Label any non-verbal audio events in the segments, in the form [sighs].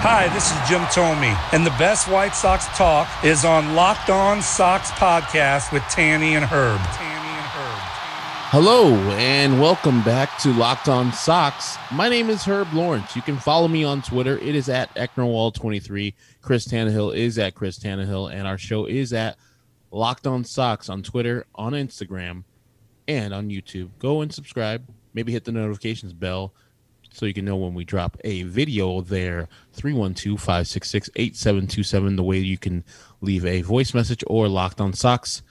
Hi, this is Jim Thome, and the best White Sox talk is on Locked On Sox podcast with Tanny and Herb. Tanny and Herb. Hello and welcome back to Locked On Sox. My name is Herb Lawrence. You can follow me on Twitter. It is at Ecknerwall23. Chris Tannehill is at Chris Tannehill, and our show is at Locked On Sox on Twitter, on Instagram, and on YouTube. Go and subscribe. Maybe hit the notifications bell so you can know when we drop a video there. 312 566 8727. The way you can leave a voice message or locked on socks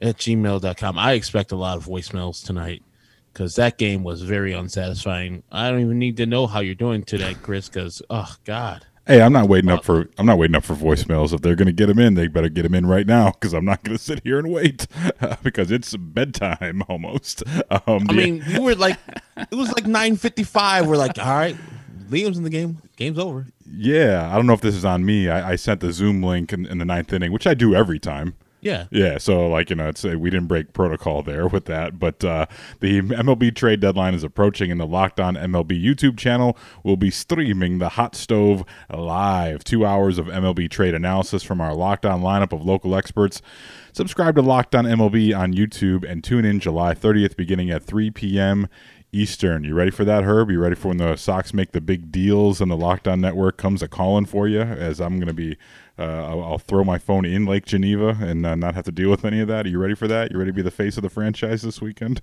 at gmail.com. I expect a lot of voicemails tonight because that game was very unsatisfying. I don't even need to know how you're doing today, Chris, because, oh, God. Hey, I'm not waiting up for I'm not waiting up for voicemails. If they're going to get them in, they better get them in right now because I'm not going [laughs] to sit here and wait [laughs] because it's bedtime [laughs] almost. Um, I the- mean, you were like, it was like 9.55. We're like, all right, Liam's in the game. Game's over. yeah, I don't know if this is on me. I, I sent the Zoom link in, in the ninth inning, which I do every time. Yeah. Yeah, so like you know, it's uh, we didn't break protocol there with that, but uh, the MLB trade deadline is approaching, and the Locked On MLB YouTube channel will be streaming the Hot Stove live, two hours of MLB trade analysis from our Locked On lineup of local experts. Subscribe to Locked On MLB on YouTube and tune in July 30th, beginning at 3 p.m. Eastern. You ready for that, Herb? You ready for when the Sox make the big deals and the Locked On Network comes a calling for you? As I'm going to be, uh, I'll, I'll throw my phone in Lake Geneva and uh, not have to deal with any of that. Are you ready for that? You ready to be the face of the franchise this weekend?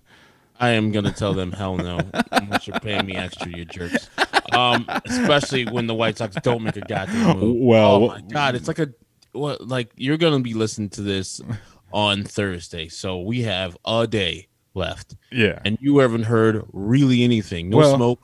I am gonna tell them hell no unless you're paying me extra, you jerks. Um, especially when the White Sox don't make a goddamn move. [laughs] Well, oh my god, it's like a what? Like you're gonna be listening to this on Thursday, so we have a day left, Yeah. and you haven't heard really anything. No Well, smoke.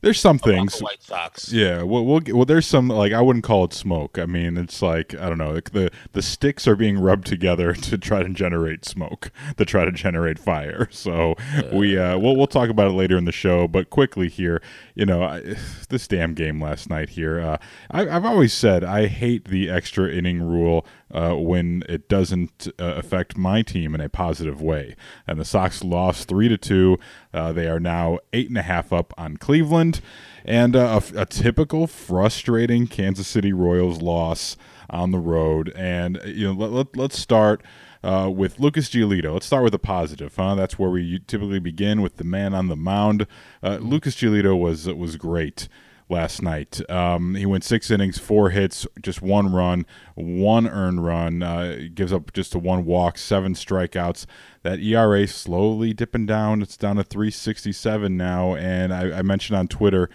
There's some things. White Sox. Yeah, well, we'll get- well, there's some like I wouldn't call it smoke. I mean, it's like I don't know, like the the sticks are being rubbed together [laughs] to try to generate smoke, to try to generate fire. [laughs] So we uh, we'll we'll talk about it later in the show. But quickly here, you know, I, [sighs] this damn game last night here. Uh, I, I've always said I hate the extra inning rule uh, when it doesn't uh, affect my team in a positive way. And the Sox lost three to two. Uh, they are now eight and a half up on Cleveland, and uh, a, a typical frustrating Kansas City Royals loss on the road. And uh, you know, let, let, let's start. Uh, with Lucas Giolito, let's start with a positive. Huh? That's where we typically begin with the man on the mound. Uh, Lucas Giolito was was great last night. Um, he went six innings, four hits, just one run, one earned run. Uh, gives up just a one walk, seven strikeouts. That ERA slowly dipping down. It's down to 367 now. And I, I mentioned on Twitter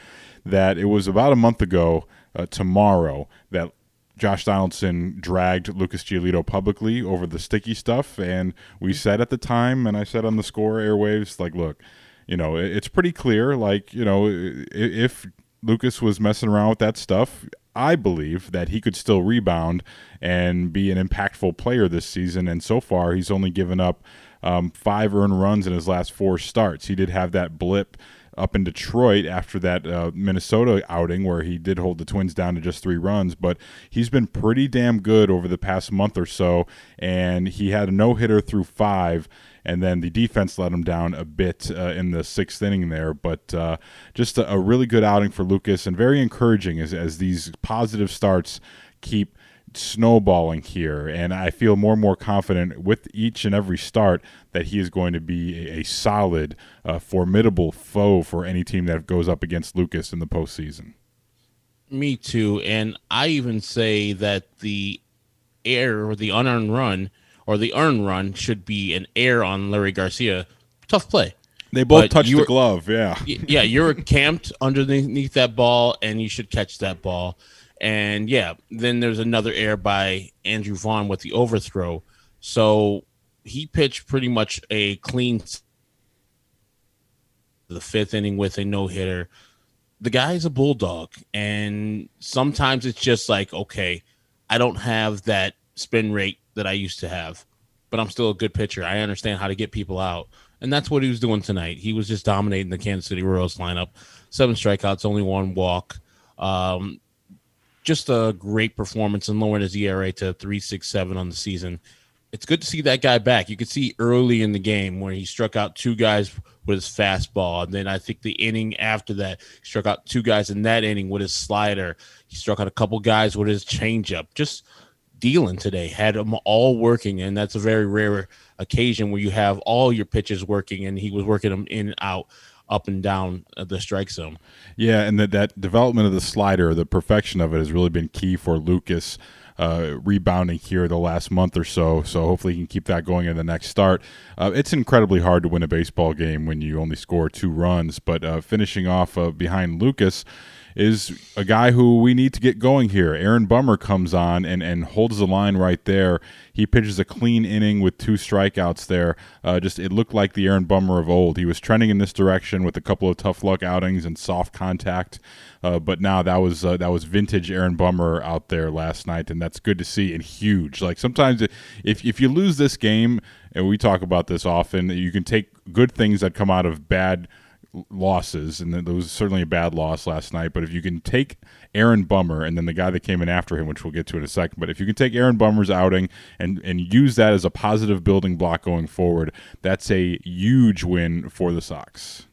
that it was about a month ago uh, tomorrow that Josh Donaldson dragged Lucas Giolito publicly over the sticky stuff, and we said at the time, and I said on the score airwaves, like, look, you know, it's pretty clear, like, you know, if Lucas was messing around with that stuff, I believe that he could still rebound and be an impactful player this season. And so far, he's only given up um, five earned runs in his last four starts. He did have that blip up in Detroit after that uh, Minnesota outing where he did hold the Twins down to just three runs, but he's been pretty damn good over the past month or so. And he had a no hitter through five, and then the defense let him down a bit uh, in the sixth inning there. But uh, just a, a really good outing for Lucas and very encouraging as, as these positive starts keep snowballing here and i feel more and more confident with each and every start that he is going to be a, a solid uh, formidable foe for any team that goes up against lucas in the postseason Me too. And I even say that the air or the unearned run or the earned run should be an air on Leury Garcia. Tough play. they both But touched the glove yeah yeah, you're camped underneath that ball, and you should catch that ball. And yeah, then there's another air by Andrew Vaughn with the overthrow. So he pitched pretty much a clean the fifth inning with a no hitter. the guy's a bulldog, and sometimes it's just like, okay, I don't have that spin rate that I used to have, but I'm still a good pitcher. I understand how to get people out. And that's what he was doing tonight. He was just dominating the Kansas City Royals lineup. Seven strikeouts, only one walk. Um, just a great performance and lowering his ERA to 367 on the season. It's good to see that guy back. You could see early in the game where he struck out two guys with his fastball. And then I think the inning after that, he struck out two guys in that inning with his slider. He struck out a couple guys with his changeup. Just dealing today, had them all working. And that's a very rare occasion where you have all your pitches working and he was working them in and out up and down the strike zone. Yeah, and that that development of the slider, the perfection of it, has really been key for Lucas. Uh, rebounding here the last month or so, so hopefully he can keep that going in the next start. Uh, it's incredibly hard to win a baseball game when you only score two runs, but uh, finishing off uh, behind Lucas is a guy who we need to get going here. Aaron Bummer comes on and, and holds the line right there. He pitches a clean inning with two strikeouts there. Uh, just it looked like the Aaron Bummer of old. He was trending in this direction with a couple of tough luck outings and soft contact. Uh, but now that was uh, that was vintage Aaron Bummer out there last night, and that's good to see and huge. Like sometimes if if you lose this game, and we talk about this often, you can take good things that come out of bad losses, and there was certainly a bad loss last night. But if you can take Aaron Bummer and then the guy that came in after him, which we'll get to in a second, but if you can take Aaron Bummer's outing and and use that as a positive building block going forward, that's a huge win for the Sox.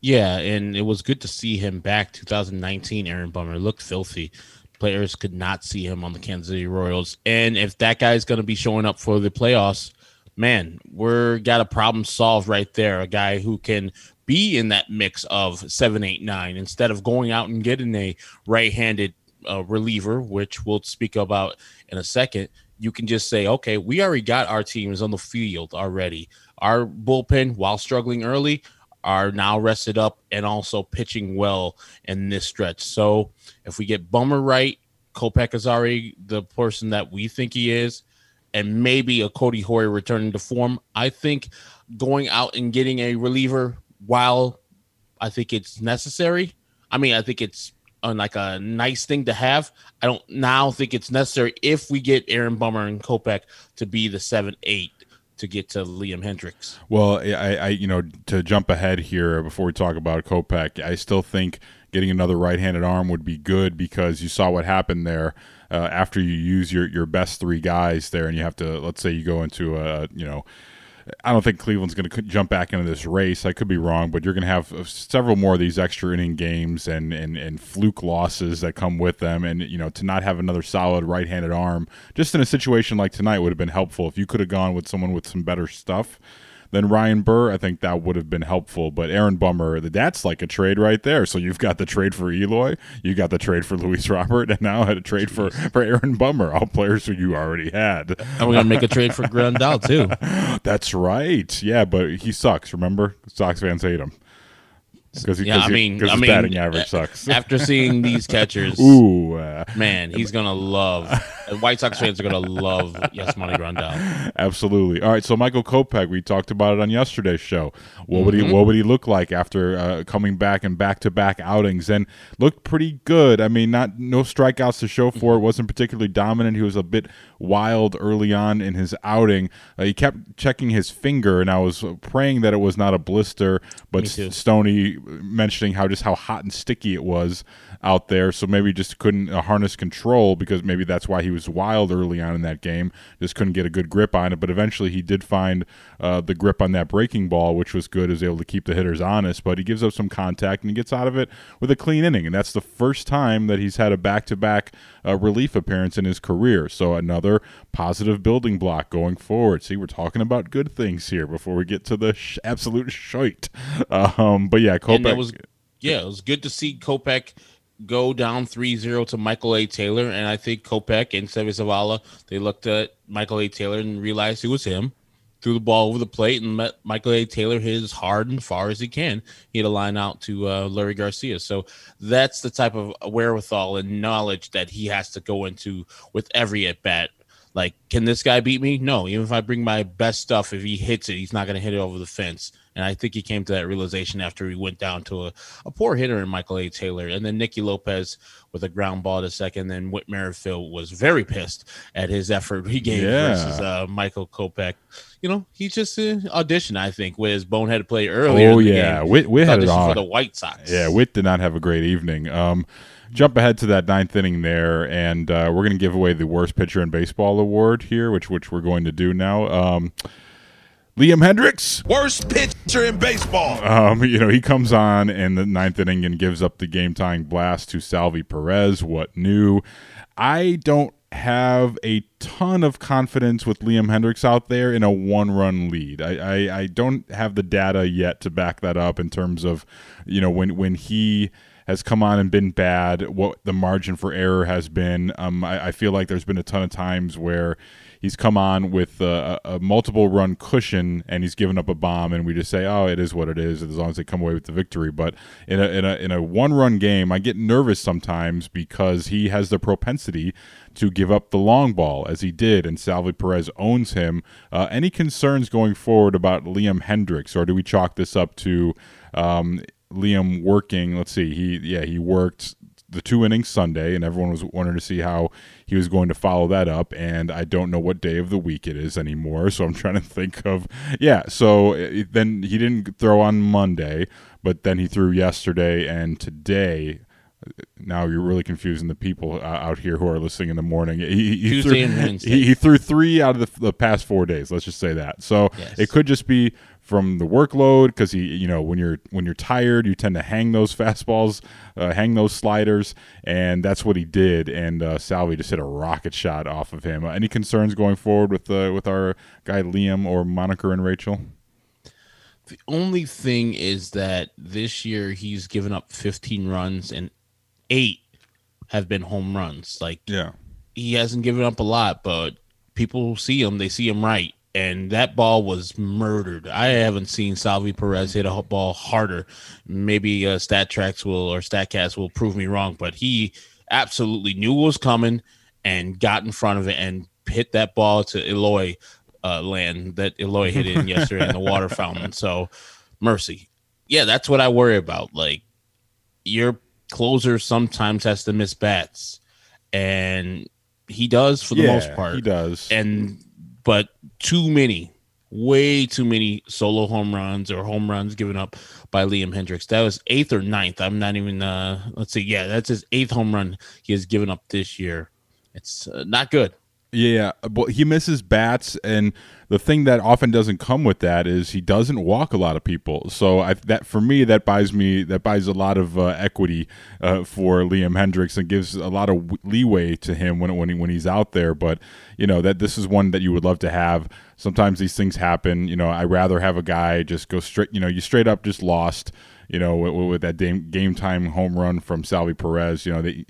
Yeah, and it was good to see him back. 2019, Aaron Bummer looked filthy. Players could not see him on the Kansas City Royals, and if that guy's going to be showing up for the playoffs, man, we're got a problem solved right there. A guy who can be in that mix of seven, eight, nine instead of going out and getting a right-handed uh, reliever, which we'll speak about in a second. You can just say, okay, we already got our teams on the field already. Our bullpen, while struggling early, are now rested up and also pitching well in this stretch. So if we get Bummer right, Kopech is already the person that we think he is, and maybe a Codi Heuer returning to form. I think going out and getting a reliever while I think it's necessary, I mean, I think it's uh, like a nice thing to have. I don't now think it's necessary if we get Aaron Bummer and Kopech to be the seven eight to get to Liam Hendriks. Well, I, I, you know, to jump ahead here before we talk about Kopech, I still think getting another right-handed arm would be good because you saw what happened there uh, after you use your your best three guys there, and you have to let's say you go into a you know I don't think Cleveland's going to jump back into this race. I could be wrong, but you're going to have uh, several more of these extra inning games and, and, and fluke losses that come with them. And, you know, to not have another solid right handed arm, just in a situation like tonight, would have been helpful. If you could have gone with someone with some better stuff, than Ryan Burr, I think that would have been helpful. But Aaron Bummer, that's like a trade right there. So you've got the trade for Eloy, you got the trade for Luis [laughs] Robert, and now had a trade for, for Aaron Bummer, all players who you already had. And we're gonna make a trade for [laughs] Grandal too. That's right. Yeah, but he sucks. Remember, Sox fans hate him because yeah, I mean, I mean, batting average sucks. [laughs] After seeing these [laughs] catchers, ooh, uh, man, he's gonna love. White Sox fans are gonna love Yasmani Grandal. Absolutely. All right, so Michael Kopech, we talked about it on yesterday's show. What would mm-hmm. he What would he look like after uh, coming back and back to back outings? And looked pretty good. I mean, not no strikeouts to show for it. wasn't particularly dominant. He was a bit wild early on in his outing. Uh, he kept checking his finger, and I was praying that it was not a blister. But Stony mentioning how just how hot and sticky it was out there. So maybe just couldn't uh, harness control because maybe that's why he was wild early on in that game. Just couldn't get a good grip on it. But eventually he did find uh, the grip on that breaking ball, which was good. Is able to keep the hitters honest. But he gives up some contact and he gets out of it with a clean inning. And that's the first time that he's had a back to back relief appearance in his career. So another positive building block going forward. See, we're talking about good things here before we get to the sh- absolute shite. [laughs] Um, but yeah, Kopech. Was, yeah, it was good to see Kopech go down 3-0 to Michael A. Taylor, and I think Kopech and Seby Zavala, they looked at Michael A. Taylor and realized it was him. Threw the ball over the plate and met Michael A. Taylor hit as hard and far as he can. He had a line out to uh, Leury Garcia. So that's the type of wherewithal and knowledge that he has to go into with every at bat. Like, can this guy beat me? No. Even if I bring my best stuff, if he hits it, he's not going to hit it over the fence And I think he came to that realization after he went down to a, a poor hitter in Michael A. Taylor. And then Nicky Lopez with a ground ball to second. Then Whit Merrifield was very pissed at his effort he gave Yeah. versus uh, Michael Kopech. You know, he just uh, auditioned, I think, with his bonehead play earlier. Oh in the yeah, game. Whit, Whit had it on. for the White Sox. Yeah, Whit did not have a great evening. Um, jump ahead to that ninth inning there, and uh, we're going to give away the worst pitcher in baseball award here, which which we're going to do now. Um, Liam Hendriks. Worst pitcher in baseball. Um, you know, he comes on in the ninth inning and gives up the game tying blast to Salvy Perez. What new? I don't have a ton of confidence with Liam Hendriks out there in a one run lead. I, I, I don't have the data yet to back that up in terms of, you know, when when he has come on and been bad, what the margin for error has been. Um, I, I feel like there's been a ton of times where he's come on with a, a multiple run cushion and he's given up a bomb, and we just say, "Oh, it is what it is," as long as they come away with the victory. But in a in a in a one run game, I get nervous sometimes because he has the propensity to give up the long ball as he did, and Salvy Perez owns him. Uh, any concerns going forward about Liam Hendriks, or do we chalk this up to? Um, Liam working. Let's see. He yeah he worked the two innings Sunday, and everyone was wanting to see how he was going to follow that up. And I don't know what day of the week it is anymore, so I'm [laughs] trying to think of yeah. So uh, then he didn't throw on Monday, but then he threw yesterday and today. Now you're really confusing the people uh, out here who are listening in the morning. He, he Tuesday threw, and Wednesday. He, he threw three out of the, the past four days. Let's just say that. So Yes. it could just be from the workload because he, you know, when you're when you're tired, you tend to hang those [laughs] fastballs, uh, hang those sliders, and that's what he did. And uh, Salvy just hit a rocket shot off of him. Uh, any concerns going forward with uh, with our guy Liam or Monica and Rachel? The only thing is that this year he's given up 15 runs and eight have been home runs. Like Yeah. he hasn't given up a lot, but people see him, they see him right. And that ball was murdered. I haven't seen Salvy Perez hit a ball harder. Maybe uh, Stat Tracks will or Statcast will prove me wrong, but he absolutely knew what was coming and got in front of it and hit that ball to Eloy uh, land that Eloy hit in yesterday in the water [laughs] fountain. So, mercy. Yeah, that's what I worry about. Like, your closer sometimes has to miss bats, and he does for the Yeah, most part. he does. and but too many, way too many solo home runs or home runs given up by Liam Hendriks. That was eighth or ninth. I'm not even. uh Let's see. Yeah, that's his eighth home run he has given up this year. It's uh, not good. Yeah, but he misses bats, and the thing that often doesn't come with that is he doesn't walk a lot of people. So I, that for me, that buys me that buys a lot of uh, equity uh, for Liam Hendriks and gives a lot of leeway to him when when he, when he's out there. But you know that this is one that you would love to have. Sometimes these things happen. You know, I rather have a guy just go straight. You know, you straight up just lost you know, with, with that game, game time home run from Salvy Perez, you know, they,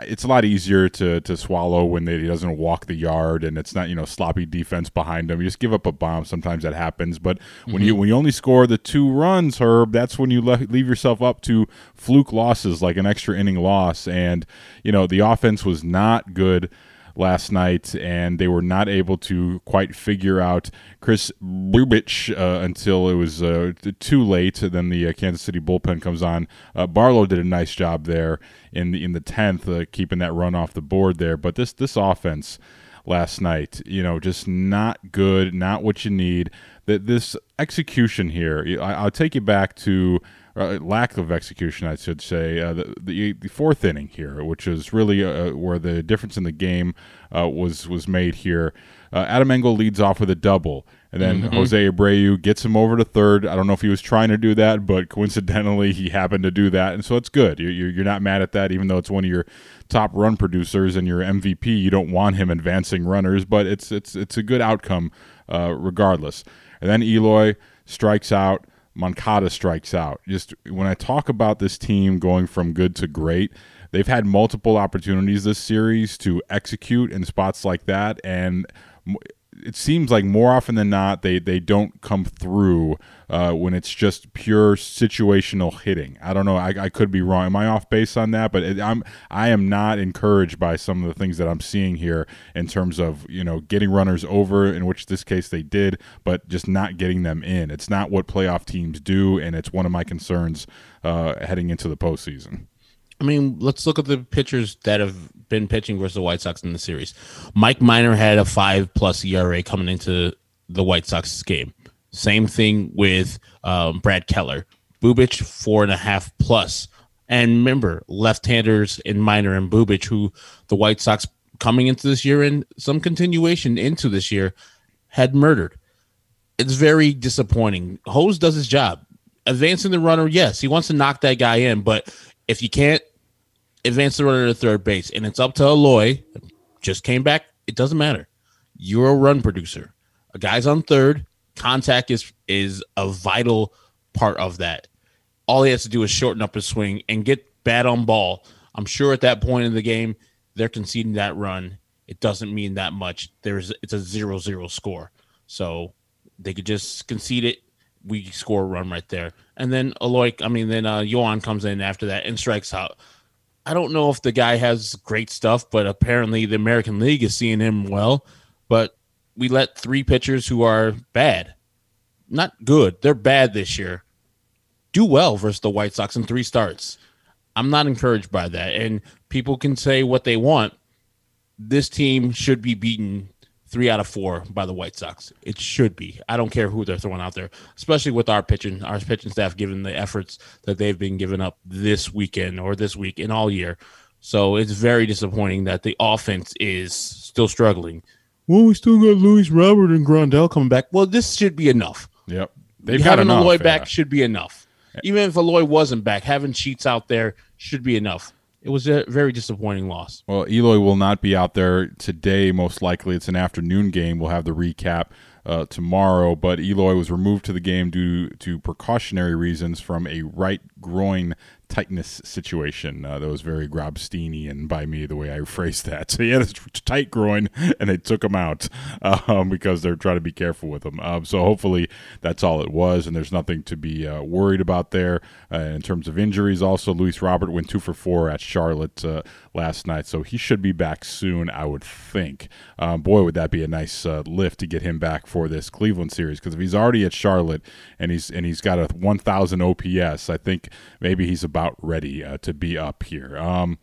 it's a lot easier to to swallow when they, he doesn't walk the yard and it's not you know sloppy defense behind him. You just give up a bomb. Sometimes that happens, but when you mm-hmm. when you only score the two runs, Herb, that's when you le- leave yourself up to fluke losses like an extra inning loss. And you know the offense was not good last night, and they were not able to quite figure out Kris Bubic uh, until it was uh, too late. Then the uh, Kansas City bullpen comes on. Uh, Barlow did a nice job there in the in the tenth, uh, keeping that run off the board there. But this this offense last night, you know, just not good, not what you need. That this execution here, I, I'll take you back to uh, lack of execution, I should say, uh, the, the the fourth inning here, which is really uh, where the difference in the game uh, was was made here. Uh, Adam Engel leads off with a double, and then Jose Abreu gets him over to third. I don't know if he was trying to do that, but coincidentally, he happened to do that, and so it's good. You're, you're you're not mad at that, even though it's one of your top run producers and your MVP. You don't want him advancing runners, but it's it's it's a good outcome uh, regardless. And then Eloy strikes out. Moncada strikes out. Just when I talk about this team going from good to great, they've had multiple opportunities this series to execute in spots like that, and it seems like more often than not they they don't come through uh, when it's just pure situational hitting. I don't know. I, I could be wrong. Am I off base on that? But it, I'm I am not encouraged by some of the things that I'm seeing here in terms of you know getting runners over, in which this case they did, but just not getting them in. It's not what playoff teams do, and it's one of my concerns uh, heading into the postseason. I mean, let's look at the pitchers that have been pitching versus the White Sox in the series. Mike Minor had a five plus ERA coming into the White Sox game. Same thing with um, Brad Keller. Bubic, four and a half plus. And remember, left-handers in Minor and Bubic, who the White Sox coming into this year and some continuation into this year had murdered. It's very disappointing. Hose does his job. Advancing the runner, yes, he wants to knock that guy in, but if you can't advance the runner to third base and it's up to Eloy, just came back, it doesn't matter. You're a run producer. A guy's on third, contact is is a vital part of that. All he has to do is shorten up his swing and get bad on ball. I'm sure at that point in the game, they're conceding that run. It doesn't mean that much. There's it's a zero zero score. So they could just concede it. We score a run right there. And then Eloy, I mean, then uh Yoan comes in after that and strikes out. I don't know if the guy has great stuff, but apparently the American League is seeing him well. But we let three pitchers who are bad, not good, they're bad this year, do well versus the White Sox in three starts. I'm not encouraged by that. And people can say what they want. This team should be beaten three out of four by the White Sox. It should be. I don't care who they're throwing out there, especially with our pitching, our pitching staff, given the efforts that they've been giving up this weekend or this week and all year. So it's very disappointing that the offense is still struggling. Well, we still got Luis Robert and Grandal coming back. Well, this should be enough. Yep, they've got having enough. Eloy yeah. back should be enough. Even if Eloy wasn't back, having Sheets out there should be enough. It was a very disappointing loss. Well, Eloy will not be out there today. Most likely, it's an afternoon game. We'll have the recap uh, tomorrow. But Eloy was removed to the game due to precautionary reasons from a right groin tightness situation. Uh, that was very Grobsteinian by me, the way I [laughs] phrased that. So he had a tight groin, and they took him out [laughs] um, because they're trying to be careful with him. Um, so hopefully that's all it was, and there's nothing to be uh, worried about there. Uh, in terms of injuries, also, Luis Robert went two for four at Charlotte uh, last night, so he should be back soon, I would think. Um, boy, would that be a nice uh, lift to get him back for this Cleveland series, because if he's already at Charlotte and he's and he's got a 1,000 OPS, I think maybe he's about ready uh, to be up here. Um,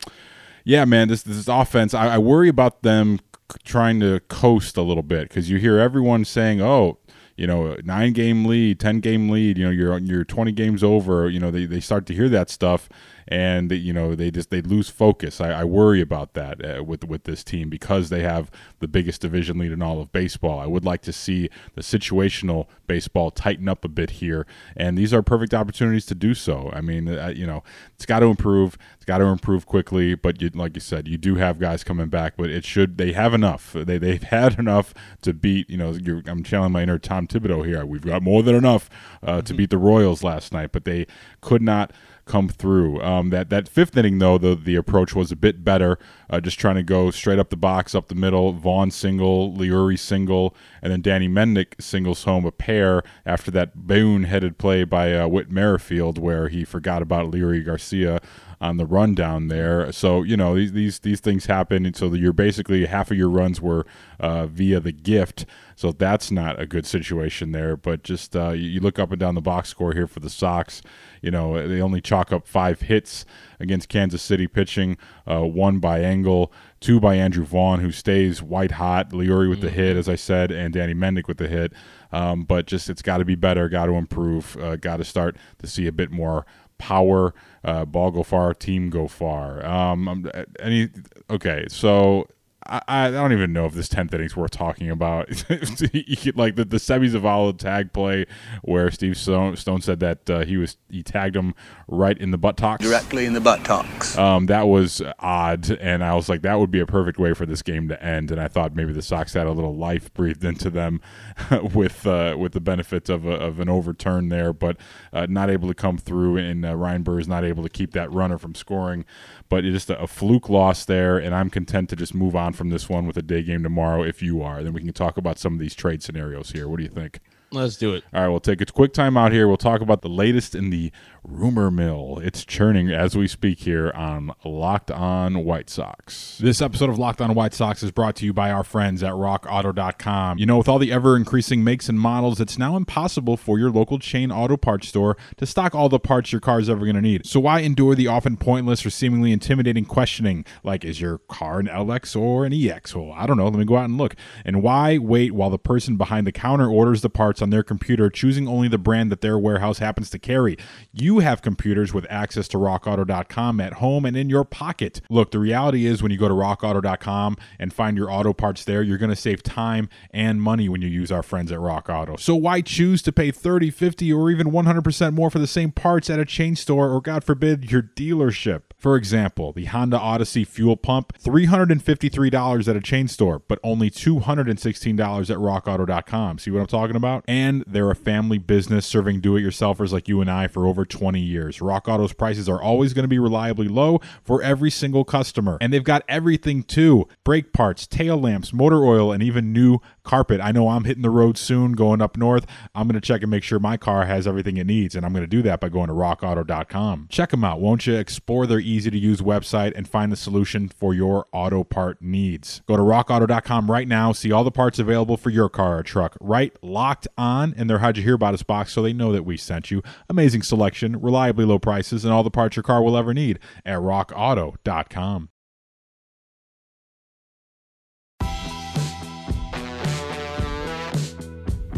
yeah, man, this this offense. I, I worry about them c- trying to coast a little bit because you hear everyone saying, "Oh, you know, nine game lead, ten game lead. You know, you're you're 20 games over. You know, they, they start to hear that stuff, and you know they just they lose focus. I, I worry about that uh, with with this team because they have the biggest division lead in all of baseball. I would like to see the situational baseball tighten up a bit here, and these are perfect opportunities to do so. I mean, uh, you know, it's got to improve. It's got to improve quickly. But you, like you said, you do have guys coming back, but it should they have enough. They they've [laughs] had enough to beat. You know, you're, I'm channeling my inner Tom Thibodeau here. We've got more than enough uh, to beat the Royals last night, but they could not come through. Um, that that fifth inning though, the the approach was a bit better. Uh, just trying to go straight up the box, up the middle. Vaughn single, Leury single, and then Danny Mendick singles home a pair after that Boone headed play by uh, Whit Merrifield, where he forgot about Leury Garcia on the run down there. So you know these these these things happen, and so you're basically half of your runs were uh, via the gift. So that's not a good situation there. But just uh, you, you look up and down the box score here for the Sox. You know they only chalk up five hits against Kansas City pitching, uh, one by Engel, two by Andrew Vaughn, who stays white hot. Leury with the hit, as I said, and Danny Mendick with the hit. Um, but just it's got to be better, got to improve, uh, got to start to see a bit more power. Uh, ball go far, team go far. Um, um, any okay, so I, I don't even know if this tenth inning's worth talking about. You [laughs] could- like the the Seby Zavala tag play where Steve Stone, Stone said that uh, he was he tagged him right in the buttocks. directly in the buttocks. Um, that was odd, and I was like, that would be a perfect way for this game to end. And I thought maybe the Sox had a little life breathed into them [laughs] with uh, with the benefits of, a, of an overturn there, but uh, not able to come through. And uh, Ryan Burr is not able to keep that runner from scoring. But it's just a, a fluke loss there, and I'm content to just move on from this one with a day game tomorrow if you are. Then we can talk about some of these trade scenarios here. What do you think? Let's do it. All right, we'll take a quick time out here. We'll talk about the latest in the rumor mill. It's churning as we speak here on Locked On White Sox. This episode of Locked On White Sox is brought to you by our friends at rockauto.com. You know, with all the ever increasing makes and models, it's now impossible for your local chain auto parts store to stock all the parts your car is ever going to need. So why endure the often pointless or seemingly intimidating questioning like, is your car an LX or an EX? Well, I don't know. Let me go out and look. And why wait while the person behind the counter orders the parts on their computer, choosing only the brand that their warehouse happens to carry? You have computers with access to rockauto.com at home and in your pocket. Look, the reality is when you go to rockauto.com and find your auto parts there, you're going to save time and money when you use our friends at Rock Auto. So why choose to pay 30, 50, or even 100% more for the same parts at a chain store or, God forbid, your dealership? For example, the Honda Odyssey fuel pump, $353 at a chain store, but only $216 at rockauto.com. See what I'm talking about? And they're a family business serving do it yourselfers like you and I for over 20 years. Rock Auto's prices are always going to be reliably low for every single customer. And they've got everything too brake parts, tail lamps, motor oil, and even new carpet. I know I'm hitting the road soon going up north. I'm going to check and make sure my car has everything it needs. And I'm going to do that by going to rockauto.com. Check them out, won't you? Explore their easy to use website and find the solution for your auto part needs. Go to rockauto.com right now. See all the parts available for your car or truck. Right locked on in their How'd You Hear About Us box so they know that we sent you. Amazing selection, reliably low prices, and all the parts your car will ever need at rockauto.com.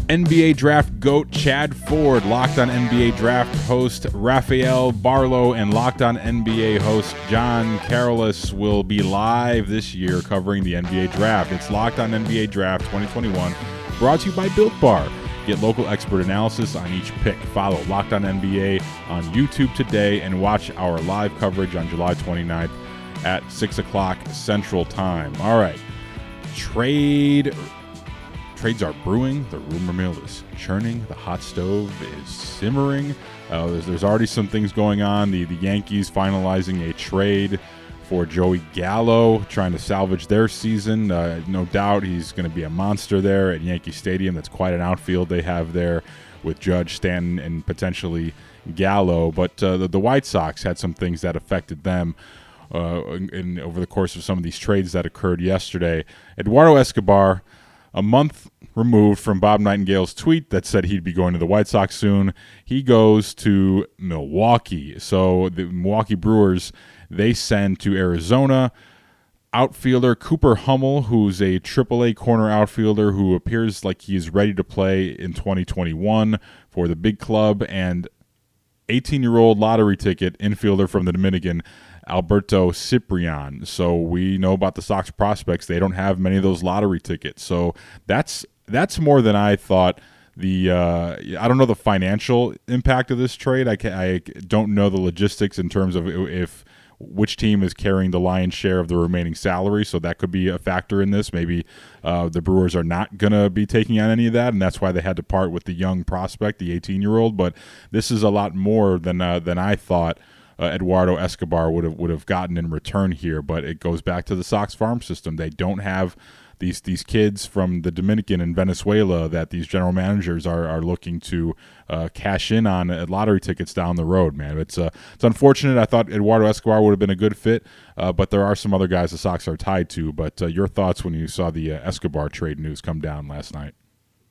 NBA draft goat Chad Ford, Locked on NBA draft host Rafael Barlowe, and Locked on NBA host John Carolus will be live this year covering the NBA draft. It's Locked on NBA Draft 2021, brought to you by Built Bar. Get local expert analysis on each pick. Follow Locked on NBA on YouTube today and watch our live coverage on July 29th at 6 o'clock Central Time. All right. Trade trades are brewing. The rumor mill is churning. The hot stove is simmering. Uh, there's, there's already some things going on. The, the Yankees finalizing a trade for Joey Gallo, trying to salvage their season. Uh, no doubt he's going to be a monster there at Yankee Stadium. That's quite an outfield they have there with Judge, Stanton, and potentially Gallo. But uh, the, the White Sox had some things that affected them. Uh, in, in, over the course of some of these trades that occurred yesterday, Eduardo Escobar, a month removed from Bob Nightingale's tweet that said he'd be going to the White Sox soon. He goes to Milwaukee. So the Milwaukee Brewers they send to Arizona outfielder Cooper Hummel, who's a AAA corner outfielder who appears like he's ready to play in 2021 for the big club, and 18 year old lottery ticket infielder from the Dominican. Alberto Ciprian. So we know about the Sox prospects. They don't have many of those lottery tickets. So that's that's more than I thought. The uh, I don't know the financial impact of this trade. I, I don't know the logistics in terms of if which team is carrying the lion's share of the remaining salary. So that could be a factor in this. Maybe uh, the Brewers are not going to be taking on any of that, and that's why they had to part with the young prospect, the 18 year old. But this is a lot more than uh, than I thought. Uh, Eduardo Escobar would have would have gotten in return here, but it goes back to the Sox farm system. They don't have these these kids from the Dominican and Venezuela that these general managers are, are looking to uh, cash in on lottery tickets down the road. Man, it's uh, it's unfortunate. I thought Eduardo Escobar would have been a good fit, uh, but there are some other guys the Sox are tied to. But uh, your thoughts when you saw the uh, Escobar trade news come down last night?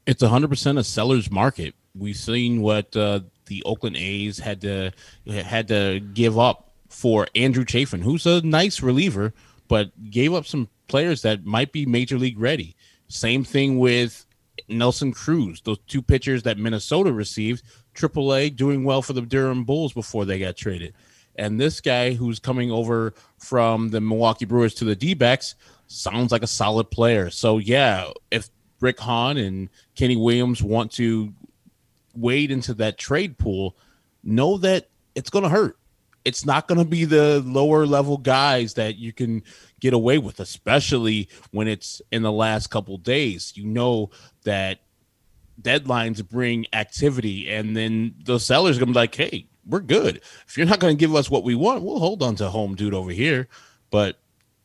It's 100% a seller's market. We've seen what uh, the Oakland A's had to had to give up for Andrew Chafin, who's a nice reliever, but gave up some players that might be major league ready. Same thing with Nelson Cruz, those two pitchers that Minnesota received, AAA, doing well for the Durham Bulls before they got traded. And this guy who's coming over from the Milwaukee Brewers to the D sounds like a solid player. So, yeah, if Rick Hahn and Kenny Williams want to wade into that trade pool, know that it's going to hurt. It's not going to be the lower level guys that you can get away with, especially when it's in the last couple days. You know that deadlines bring activity, and then the sellers gonna be like, "Hey, we're good. If you're not going to give us what we want, we'll hold on to home dude over here." But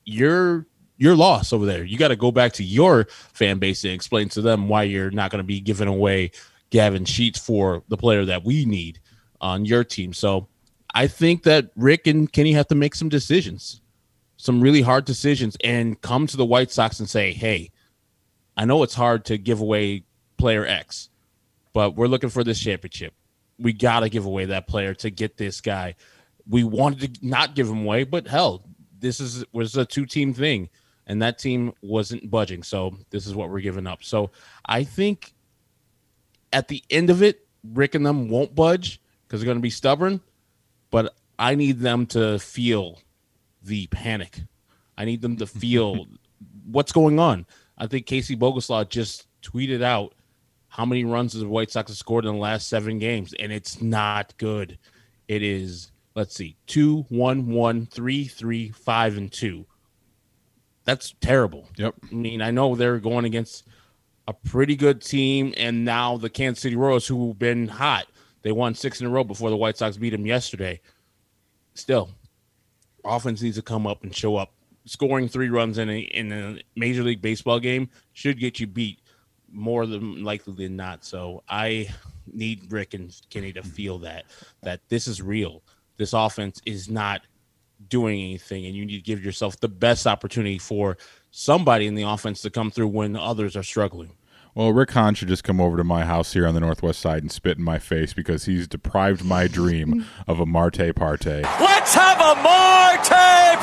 you're you're lost over there. You got to go back to your fan base and explain to them why you're not going to be giving away Gavin Sheets for the player that we need on your team. So I think that Rick and Kenny have to make some decisions, some really hard decisions, and come to the White Sox and say, hey, I know it's hard to give away player X, but we're looking for this championship. We got to give away that player to get this guy. We wanted to not give him away, but hell, this is was a two team thing, and that team wasn't budging. So this is what we're giving up. So I think at the end of it, Rick and them won't budge because they're going to be stubborn. But I need them to feel the panic. I need them to [laughs] feel what's going on. I think Casey Boguslaw just tweeted out how many runs the White Sox have scored in the last seven games, and it's not good. It is let's see, two, one, one, three, three, five, and two. That's terrible. Yep. I mean, I know they're going against a pretty good team, and now the Kansas City Royals, who've been hot, they won six in a row before the White Sox beat them yesterday. Still, offense needs to come up and show up. Scoring three runs in a in a Major League Baseball game should get you beat more than likely than not. So I need Rick and Kenny to feel that that this is real. This offense is not doing anything, and you need to give yourself the best opportunity for somebody in the offense to come through when others are struggling. Well, Rick Hahn should just come over to my house here on the northwest side and spit in my face because he's deprived my dream [laughs] of a Marte Parte. Let's have a Marte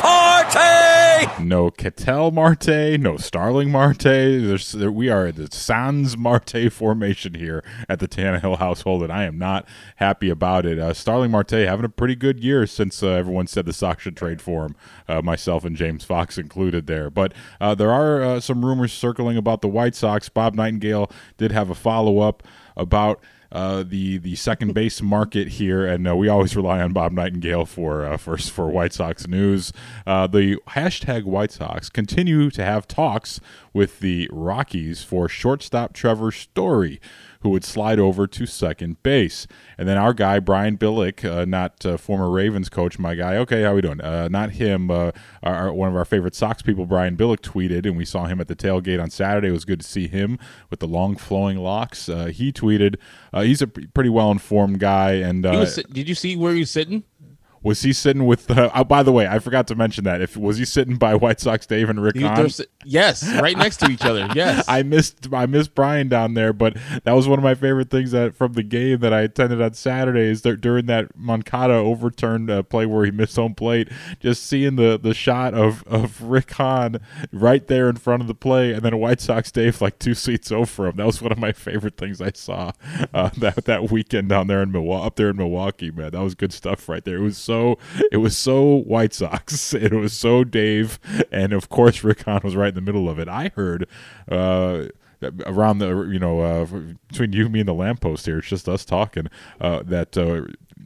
No Ketel Marte, no Starling Marte. There's, there, we are at the Sans Marte formation here at the Tannehill household, and I am not happy about it. Uh, Starling Marte having a pretty good year since uh, everyone said the Sox should trade for him, uh, myself and James Fox included there. But uh, there are uh, some rumors circling about the White Sox. Bob Nightingale did have a follow up about uh, the the second base market here, and uh, we always rely on Bob Nightingale for uh, for for White Sox news. Uh, the hashtag White Sox continue to have talks with the Rockies for shortstop Trevor Story, who would slide over to second base, and then our guy Brian Billick, uh, not uh, former Ravens coach, my guy. Okay, how we doing? Uh, not him. Uh, our, one of our favorite Sox people, Brian Billick, tweeted, and we saw him at the tailgate on Saturday. It was good to see him with the long flowing locks. Uh, he tweeted. Uh, he's a pretty well informed guy, and He was, did you see where he's sitting? Was he sitting with? Uh, oh, by the way, I forgot to mention that. If was he sitting by White Sox Dave and Rick He- Hahn? yes, right next to each other. [laughs] Yes. I missed I missed Brian down there, but that was one of my favorite things that from the game that I attended on Saturday is that during that Moncada overturned uh, play where he missed home plate, just seeing the the shot of of Rick Hahn right there in front of the play, and then White Sox Dave like two seats over him. That was one of my favorite things I saw uh, that that weekend down there in Milwaukee, up there in Milwaukee. Man, that was good stuff right there. It was so it was so White Sox. [laughs] It was so Dave, and of course Rick Hahn was right in the middle of it. I heard. Uh, around the you know uh, between you me and the lamppost here it's just us talking uh, that uh,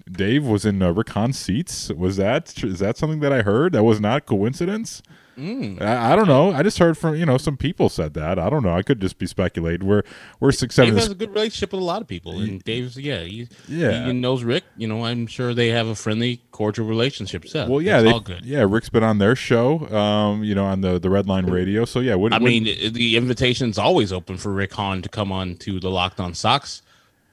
Dave was in uh, seats was that is that something that I heard that was not coincidence I, I don't know I just heard from you know some people said that I don't know I could just be speculating we're we're six seven Dave has a good relationship with a lot of people, and Dave's yeah, he, Yeah. he knows Rick. You know, I'm sure they have a friendly, cordial relationship. So well yeah they, all good. yeah Rick's been on their show um you know on the the Red Line Radio so yeah I mean, the invitation's always open for Rick Hahn to come on to the Locked On Sox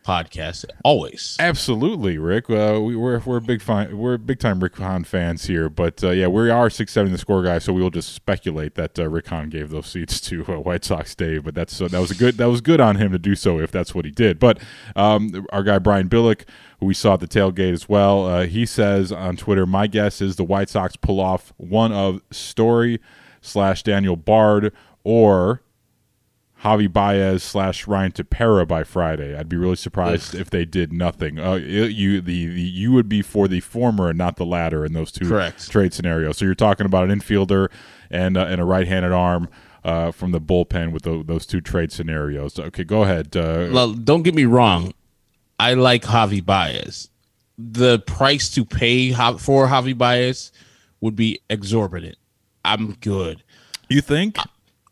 podcast. Always. Absolutely, Rick. Uh, we, we're we're big fan, we're big time Rick Hahn fans here, but uh, yeah, we are six seven the score guy, so we will just speculate that uh, Rick Hahn gave those seats to uh, White Sox Dave. But that's uh, that was a good that was good on him to do so if that's what he did. But um, our guy Brian Billick, who we saw at the tailgate as well, uh, he says on Twitter, "My guess is the White Sox pull off one of Story slash Daniel Bard or." Javi Baez slash Ryan Tepera by Friday. I'd be really surprised if they did nothing. Uh, you the, the you would be for the former and not the latter in those two Correct. trade scenarios. So you're talking about an infielder and uh, and a right-handed arm uh, from the bullpen with tho- those two trade scenarios. Okay, go ahead. Uh, Well, don't get me wrong. I like Javi Baez. The price to pay for Javi Baez would be exorbitant. I'm good. you think?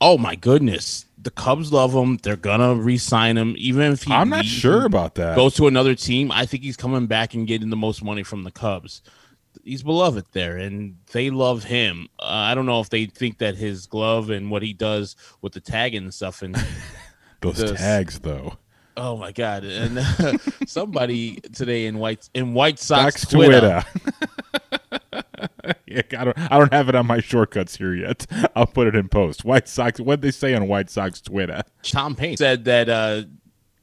Oh my goodness. The Cubs love him. They're gonna re-sign him, even if he. I'm not sure about that. Goes to another team. I think he's coming back and getting the most money from the Cubs. he's beloved there, and they love him. Uh, I don't know if they think that his glove and what he does with the tagging and stuff, and [laughs] Those This- tags, though. oh my god! And uh, [laughs] somebody today in white in White Sox Twitter, yeah, [laughs] [laughs] I don't. I don't have it on my shortcuts here yet. [laughs] I'll put it in post. White Sox. What did they say on White Sox Twitter? Tom Payne said that uh,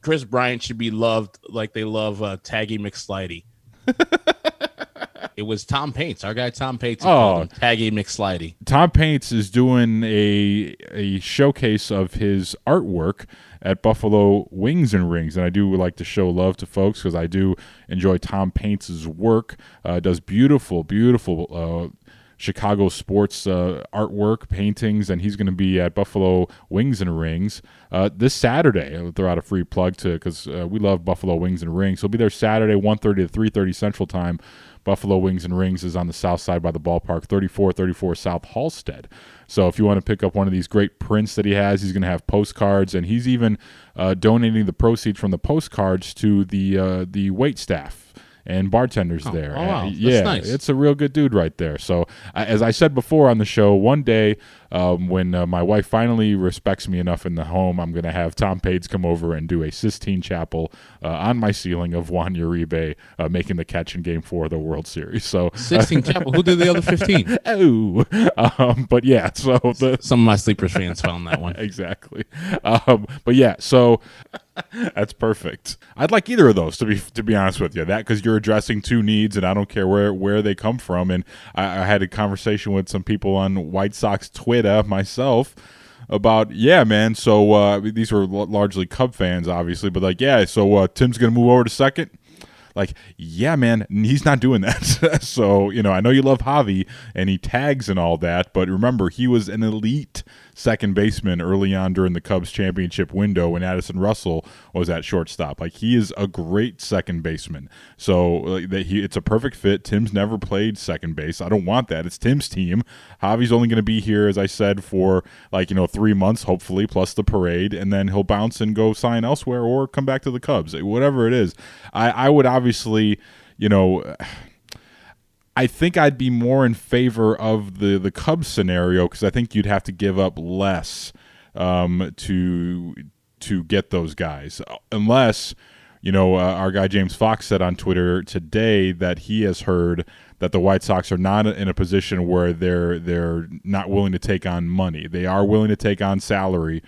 Kris Bryant should be loved like they love uh, Taggy McSlidey. [laughs] it was Tom Paints, our guy Tom Paints. Oh. Taggy McSlidey. Tom Paints is doing a a showcase of his artwork at Buffalo Wings and Rings, and I do like to show love to folks because I do enjoy Tom Paints' work. Uh, does beautiful, beautiful. Uh, Chicago sports uh, artwork, paintings, and he's going to be at Buffalo Wings and Rings uh, this Saturday. I'll throw out a free plug to because uh, we love Buffalo Wings and Rings. He'll be there Saturday, 1.30 to 3.30 Central Time. Buffalo Wings and Rings is on the south side by the ballpark, 3434 South Halsted. So if you want to pick up one of these great prints that he has, he's going to have postcards, and he's even uh, donating the proceeds from the postcards to the uh, the wait staff and bartenders there. oh, wow. Uh, That's yeah, nice. it's a real good dude right there. So uh, as I said before on the show, one day um, when uh, my wife finally respects me enough in the home, I'm going to have Tom Pades come over and do a Sistine Chapel uh, on my ceiling of Juan Uribe uh, making the catch in Game Four of the World Series. So. [laughs] 16 Chapel. Who did the other 15? [laughs] Oh, um, but yeah. So the Some of my sleepers fans found that one. [laughs] exactly. Um, but yeah, so that's perfect. I'd like either of those to be to be honest with you. That because you're addressing two needs, and I don't care where where they come from. And I, I had a conversation with some people on White Sox Twitter myself about yeah, man. So uh, these were l- largely Cub fans, obviously, but like yeah, so uh, Tim's gonna move over to second like, yeah, man, he's not doing that. [laughs] so, you know, I know you love Javi and he tags and all that, but remember, he was an elite second baseman early on during the Cubs championship window when Addison Russell was at shortstop. Like, he is a great second baseman. So, like, that he, it's a perfect fit. Tim's never played second base. I don't want that. It's Tim's team. Javi's only going to be here, as I said, for like, you know, three months, hopefully, plus the parade, and then he'll bounce and go sign elsewhere or come back to the Cubs. Whatever it is. I, I would obviously, you know, I think I'd be more in favor of the the Cubs scenario because I think you'd have to give up less um, to to get those guys, unless you know uh, our guy James Fox said on Twitter today that he has heard that the White Sox are not in a position where they're they're not willing to take on money. They are willing to take on salary.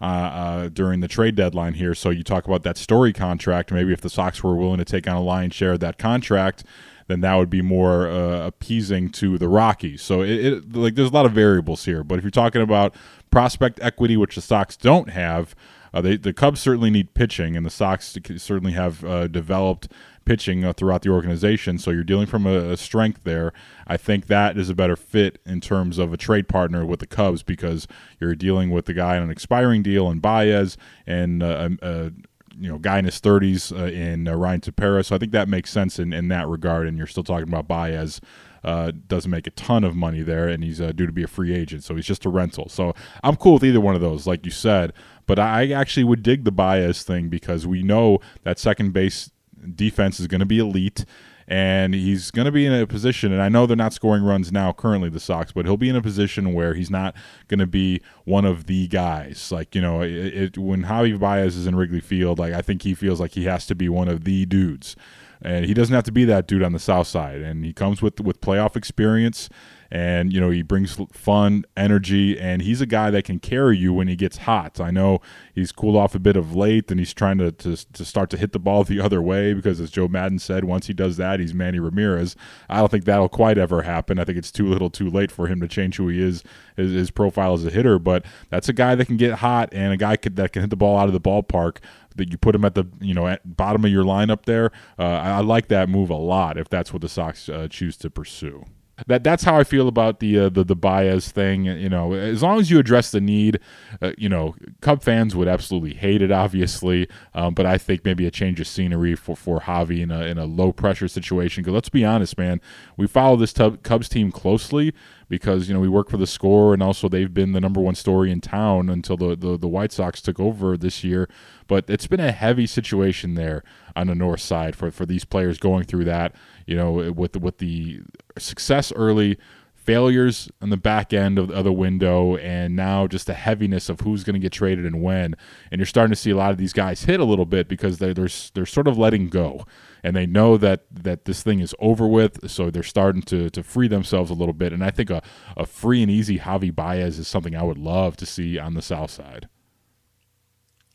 Uh, uh, during the trade deadline here. So you talk about that story contract. Maybe if the Sox were willing to take on a lion's share of that contract, then that would be more uh, appeasing to the Rockies. So it, it like there's a lot of variables here. But if you're talking about prospect equity, which the Sox don't have, uh, they, the Cubs certainly need pitching, and the Sox certainly have uh, developed pitching uh, throughout the organization. So you're dealing from a, a, strength there. I think that is a better fit in terms of a trade partner with the Cubs because you're dealing with the guy on an expiring deal in Baez and uh, uh, you know guy in his 30s uh, in uh, Ryan Tepera. So I think that makes sense in, in that regard. And you're still talking about Baez. Uh, doesn't make a ton of money there, and he's uh, due to be a free agent, so he's just a rental. So I'm cool with either one of those, like you said. But I actually would dig the Baez thing because we know that second base defense is going to be elite and he's going to be in a position and I know they're not scoring runs now currently the Sox but he'll be in a position where he's not going to be one of the guys. Like you know it, it, when Javi Baez is in Wrigley Field like I think he feels like he has to be one of the dudes and he doesn't have to be that dude on the south side. And he comes with with playoff experience. And you know he brings fun energy. And he's a guy that can carry you when he gets hot. I know he's cooled off a bit of late and he's trying to, to, to start to hit the ball [laughs] the other way because as Joe Maddon said once he does that he's manny ramirez. I don't think that'll quite ever happen. I think it's too little too late for him to change who he is his, his profile as a hitter. But that's a guy that can get hot and a guy could, that can hit the ball out of the ballpark that you put him at the you know at bottom of your lineup there uh, I, I like that move a lot if that's what the sox uh, choose to pursue that that's how I feel about the uh, the the Baez thing. You know, as long as you address the need, uh, you know, Cub fans would absolutely hate it, obviously. Um, but I think maybe a change of scenery for for Javi in a in a low pressure situation. Because let's be honest, man, we follow this Cubs team closely because you know we work for the score and also they've been the number one story in town until the, the, the White Sox took over this year. But it's been a heavy situation there on the north side for, for these players going through that. You know, with with the success early, failures on the back end of, the other window, and now just the heaviness of who's going to get traded and when. And you're starting to see a lot of these guys hit a little bit because they're they're, they're sort of letting go and they know that that this thing is over with, so they're starting to to free themselves a little bit. And I think a, a free and easy Javi Baez is something I would love to see on the south side.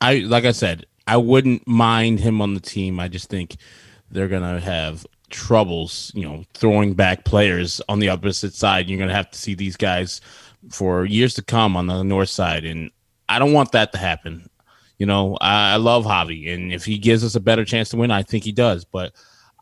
I like I said, I wouldn't mind him on the team. I just think they're gonna have troubles, you know, throwing back players on the opposite side. You're gonna have to see these guys for years to come on the north side, and I don't want that to happen. You know, I, I love Javi, and if he gives us a better chance to win, I think he does. But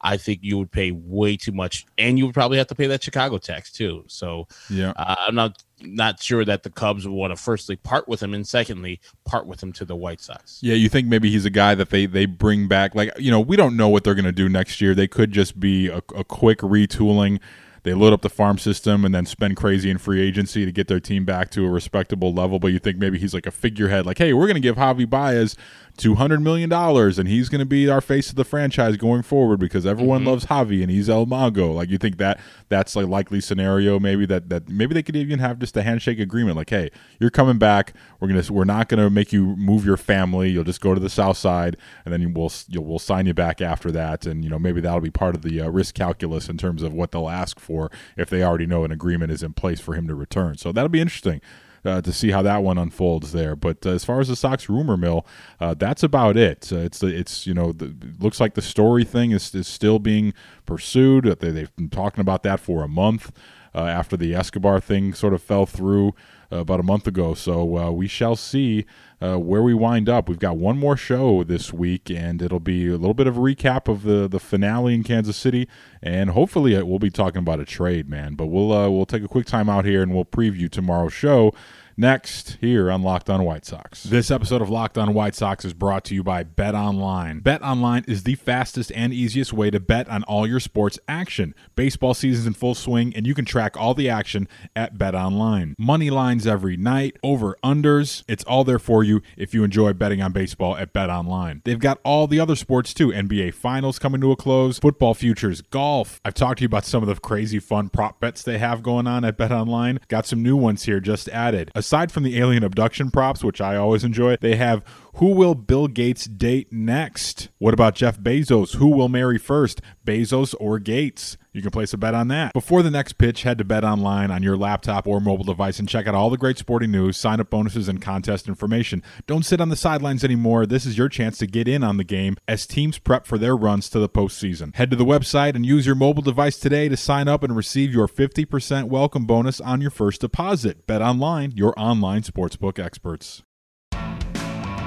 I think you would pay way too much, and you would probably have to pay that Chicago tax too. So yeah, uh, I'm not not sure that the Cubs would want to firstly part with him, and secondly part with him to the White Sox. Yeah, you think maybe he's a guy that they they bring back? Like you know, we don't know what they're going to do next year. They could just be a, a quick retooling they load up the farm system and then spend crazy in free agency to get their team back to a respectable level. But you think maybe he's like a figurehead, like, hey, we're going to give Javi Baez two hundred million dollars, and he's going to be our face of the franchise going forward because everyone mm-hmm. loves Javi and he's El Mago. Like you think that that's a likely scenario? Maybe that that maybe they could even have just a handshake agreement, like, hey, you're coming back. We're gonna we're not going to make you move your family. You'll just go to the south side, and then we'll you'll, we'll sign you back after that. And you know maybe that'll be part of the uh, risk calculus in terms of what they'll ask for if they already know an agreement is in place for him to return. So that'll be interesting uh, to see how that one unfolds there. But uh, as far as the Sox rumor mill, uh, that's about it. It's it's you know the, looks like the story thing is, is still being pursued. They, they've been talking about that for a month uh, after the Escobar thing sort of fell through about a month ago. So we shall see. Uh, where we wind up. We've got one more show this week, and it'll be a little bit of a recap of the the finale in Kansas City, and hopefully we'll be talking about a trade, man. But we'll uh, we'll take a quick time out here and we'll preview tomorrow's show next here on Locked On White Sox. This episode of Locked On White Sox is brought to you by Bet Online. Bet Online is the fastest and easiest way to bet on all your sports action. Baseball season's in full swing, and you can track all the action at Bet Online. Money lines every night, over unders. It's all there for you if you enjoy betting on baseball at Bet Online. They've got all the other sports too. NBA Finals coming to a close, football futures, golf. I've talked to you about some of the crazy fun prop bets they have going on at Bet Online. Got some new ones here just added. A aside from the alien abduction props, which I always enjoy, they have who will Bill Gates date next? What about Jeff Bezos? Who will marry first, Bezos or Gates? You can place a bet on that. Before the next pitch, head to Bet Online on your laptop or mobile device and check out all the great sporting news, sign up bonuses, and contest information. Don't sit on the sidelines anymore. This is your chance to get in on the game as teams prep for their runs to the postseason. Head to the website and use your mobile device today to sign up and receive your 50% welcome bonus on your first deposit. Bet Online, your online sportsbook experts.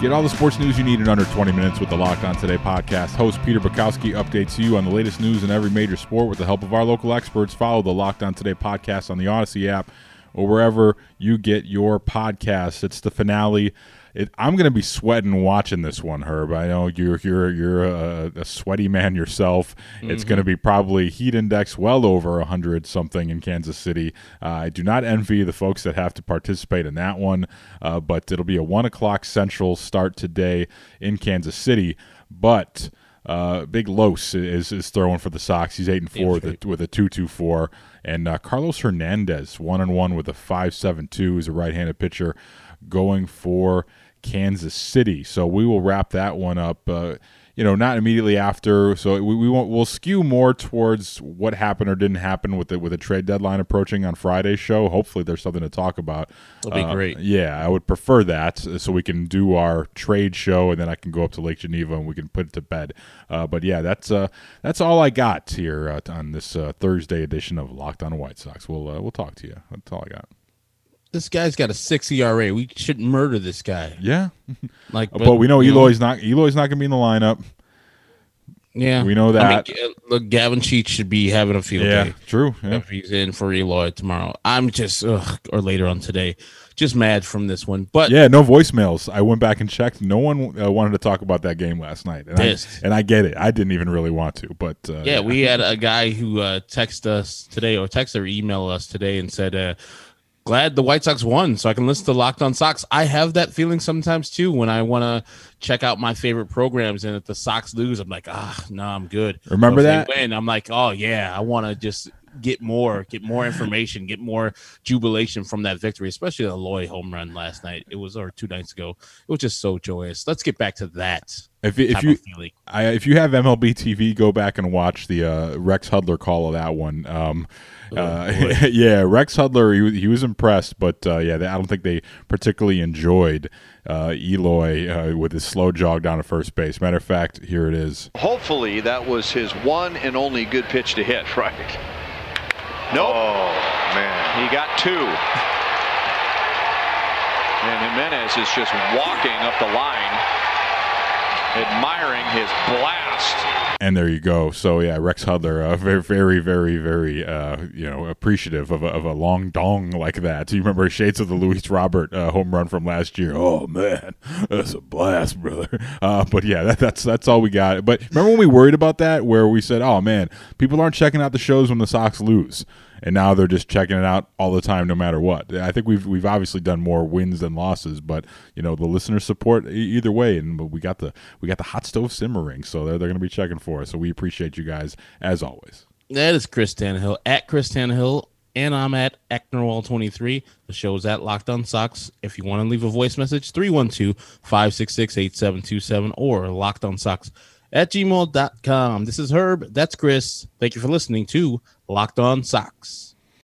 Get all the sports news you need in under 20 minutes with the Locked On Today podcast. Host Peter Bukowski updates you on the latest news in every major sport with the help of our local experts. Follow the Locked On Today podcast on the Odyssey app or wherever you get your podcasts. It's the finale it, I'm going to be sweating watching this one, Herb. I know you're you're you're a, a sweaty man yourself. Mm-hmm. It's going to be probably heat index well over hundred something in Kansas City. Uh, I do not envy the folks that have to participate in that one, uh, but it'll be a one o'clock Central start today in Kansas City. But uh, Big Los is, is throwing for the Sox. He's eight and four with a, with a two two four, and uh, Carlos Hernandez one and one with a five seven two is a right handed pitcher going for Kansas City. So we will wrap that one up. Uh, you know, not immediately after. So we, we won't, we'll skew more towards what happened or didn't happen with the with a trade deadline approaching on Friday's show. Hopefully, there's something to talk about. It'll be uh, great. Yeah, I would prefer that so we can do our trade show and then I can go up to Lake Geneva and we can put it to bed. Uh, but yeah, that's uh, that's all I got here uh, on this uh, Thursday edition of Locked On White Sox. We'll uh, we'll talk to you. That's all I got this guy's got a six ERA. We should murder this guy. Yeah, [laughs] like, but, but we know Eloy's know, not Eloy's not going to be in the lineup. Yeah, we know that. I mean, look, Gavin Sheets should be having a field yeah, day. True. Yeah. If he's in for Eloy tomorrow, I'm just ugh, or later on today, just mad from this one. But Yeah, no voicemails. I went back and checked. No one uh, wanted to talk about that game last night, and I, and I get it. I didn't even really want to, but uh, yeah, we [laughs] had a guy who uh, texted us today, or texted or emailed us today, and said, uh, "Glad the White Sox won, so I can listen to Locked On Sox." I have that feeling sometimes too when I want to check out my favorite programs, and if the Sox lose, I'm like, "Ah, no, I'm good." Remember that? win, I'm like, "Oh yeah, I want to just." Get more, get more information, get more jubilation from that victory, especially the Loy home run last night. It was or two nights ago. It was just so joyous. Let's get back to that. if if you. I, if you have MLB TV, go back and watch the uh, Rex Hudler call of that one. Um, Oh, uh, [laughs] yeah, Rex Hudler, he, was- he was impressed, but uh, yeah, they, I don't think they particularly enjoyed uh, Eloy uh, with his slow jog down to first base. Matter of fact, here it is. Hopefully that was his one and only good pitch to hit. [laughs] Right. Nope. Oh, man. He got two. And Jimenez is just walking up the line, admiring his blast. And there you go. So yeah, Rex Hudler, uh, very, very, very, very, uh, you know, appreciative of a, of a long dong like that. Do you remember Shades of the Luis Robert uh, home run from last year? Oh man, that's a blast, brother. Uh, but yeah, that, that's that's all we got. But remember when we worried about that, where we said, oh man, people aren't checking out the shows when the Sox lose. And now they're just checking it out all the time, no matter what. I think we've we've obviously done more wins than losses, but you know the listener support either way, and we got the we got the hot stove simmering, so they're, they're going to be checking for us. So we appreciate you guys as always. That is Chris Tannehill at Chris Tannehill, and I'm at Ecknerwall23. The show is at Locked On Sox. If you want to leave a voice message, 312 566 8727 or Locked On Sox at gmail.com. This is Herb. That's Chris. Thank you for listening to Locked On Sox.